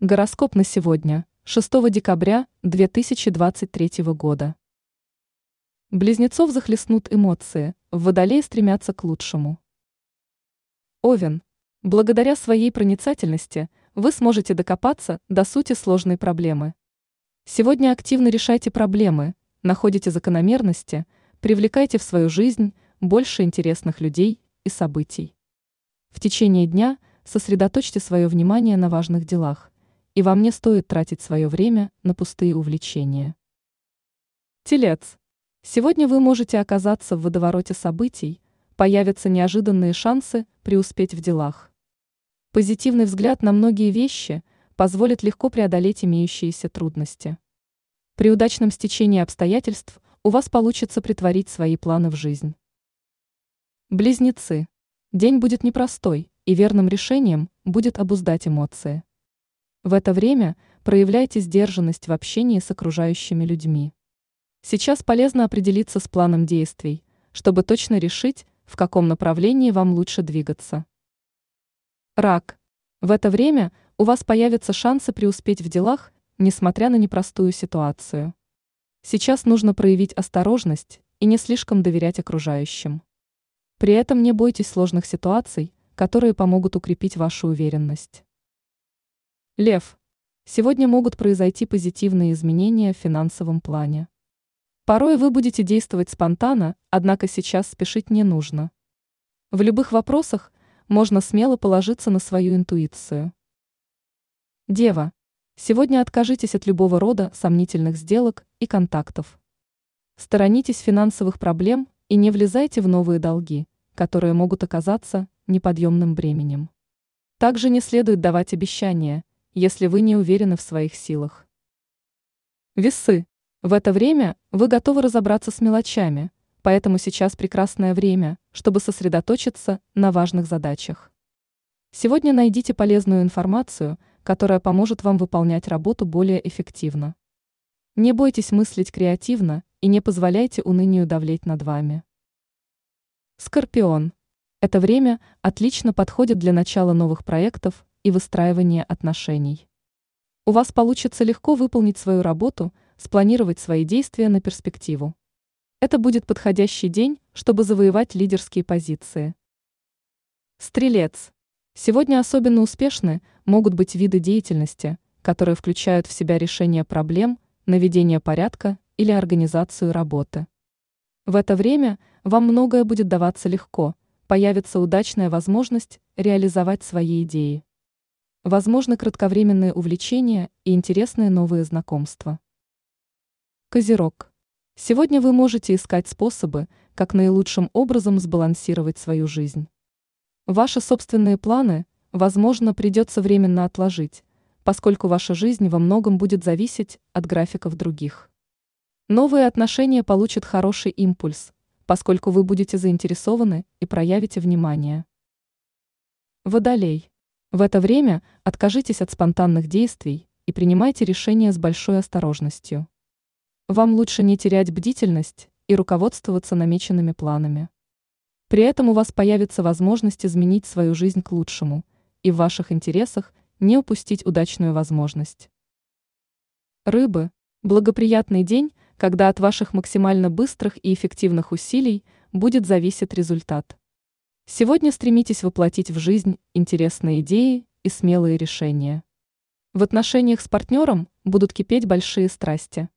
Гороскоп на сегодня, 6 декабря 2023 года. Близнецов захлестнут эмоции, в водолее стремятся к лучшему. Овен. Благодаря своей проницательности вы сможете докопаться до сути сложной проблемы. Сегодня активно решайте проблемы, находите закономерности, привлекайте в свою жизнь больше интересных людей и событий. В течение дня сосредоточьте свое внимание на важных делах – и вам не стоит тратить свое время на пустые увлечения. Телец. Сегодня вы можете оказаться в водовороте событий, появятся неожиданные шансы преуспеть в делах. Позитивный взгляд на многие вещи позволит легко преодолеть имеющиеся трудности. При удачном стечении обстоятельств у вас получится притворить свои планы в жизнь. Близнецы. День будет непростой, и верным решением будет обуздать эмоции. В это время проявляйте сдержанность в общении с окружающими людьми. Сейчас полезно определиться с планом действий, чтобы точно решить, в каком направлении вам лучше двигаться. Рак. В это время у вас появятся шансы преуспеть в делах, несмотря на непростую ситуацию. Сейчас нужно проявить осторожность и не слишком доверять окружающим. При этом не бойтесь сложных ситуаций, которые помогут укрепить вашу уверенность. Лев. Сегодня могут произойти позитивные изменения в финансовом плане. Порой вы будете действовать спонтанно, однако сейчас спешить не нужно. В любых вопросах можно смело положиться на свою интуицию. Дева. Сегодня откажитесь от любого рода сомнительных сделок и контактов. Сторонитесь финансовых проблем и не влезайте в новые долги, которые могут оказаться неподъемным бременем. Также не следует давать обещания – если вы не уверены в своих силах. Весы. В это время вы готовы разобраться с мелочами, поэтому сейчас прекрасное время, чтобы сосредоточиться на важных задачах. Сегодня найдите полезную информацию, которая поможет вам выполнять работу более эффективно. Не бойтесь мыслить креативно и не позволяйте унынию давлеть над вами. Скорпион. Это время отлично подходит для начала новых проектов и выстраивания отношений. У вас получится легко выполнить свою работу, спланировать свои действия на перспективу. Это будет подходящий день, чтобы завоевать лидерские позиции. Стрелец. Сегодня особенно успешны могут быть виды деятельности, которые включают в себя решение проблем, наведение порядка или организацию работы. В это время вам многое будет даваться легко, появится удачная возможность реализовать свои идеи. Возможно, кратковременные увлечения и интересные новые знакомства. Козерог. Сегодня вы можете искать способы, как наилучшим образом сбалансировать свою жизнь. Ваши собственные планы, возможно, придется временно отложить, поскольку ваша жизнь во многом будет зависеть от графиков других. Новые отношения получат хороший импульс, поскольку вы будете заинтересованы и проявите внимание. Водолей. В это время откажитесь от спонтанных действий и принимайте решения с большой осторожностью. Вам лучше не терять бдительность и руководствоваться намеченными планами. При этом у вас появится возможность изменить свою жизнь к лучшему, и в ваших интересах не упустить удачную возможность. Рыбы – благоприятный день, когда от ваших максимально быстрых и эффективных усилий будет зависеть результат. Сегодня стремитесь воплотить в жизнь интересные идеи и смелые решения. В отношениях с партнером будут кипеть большие страсти.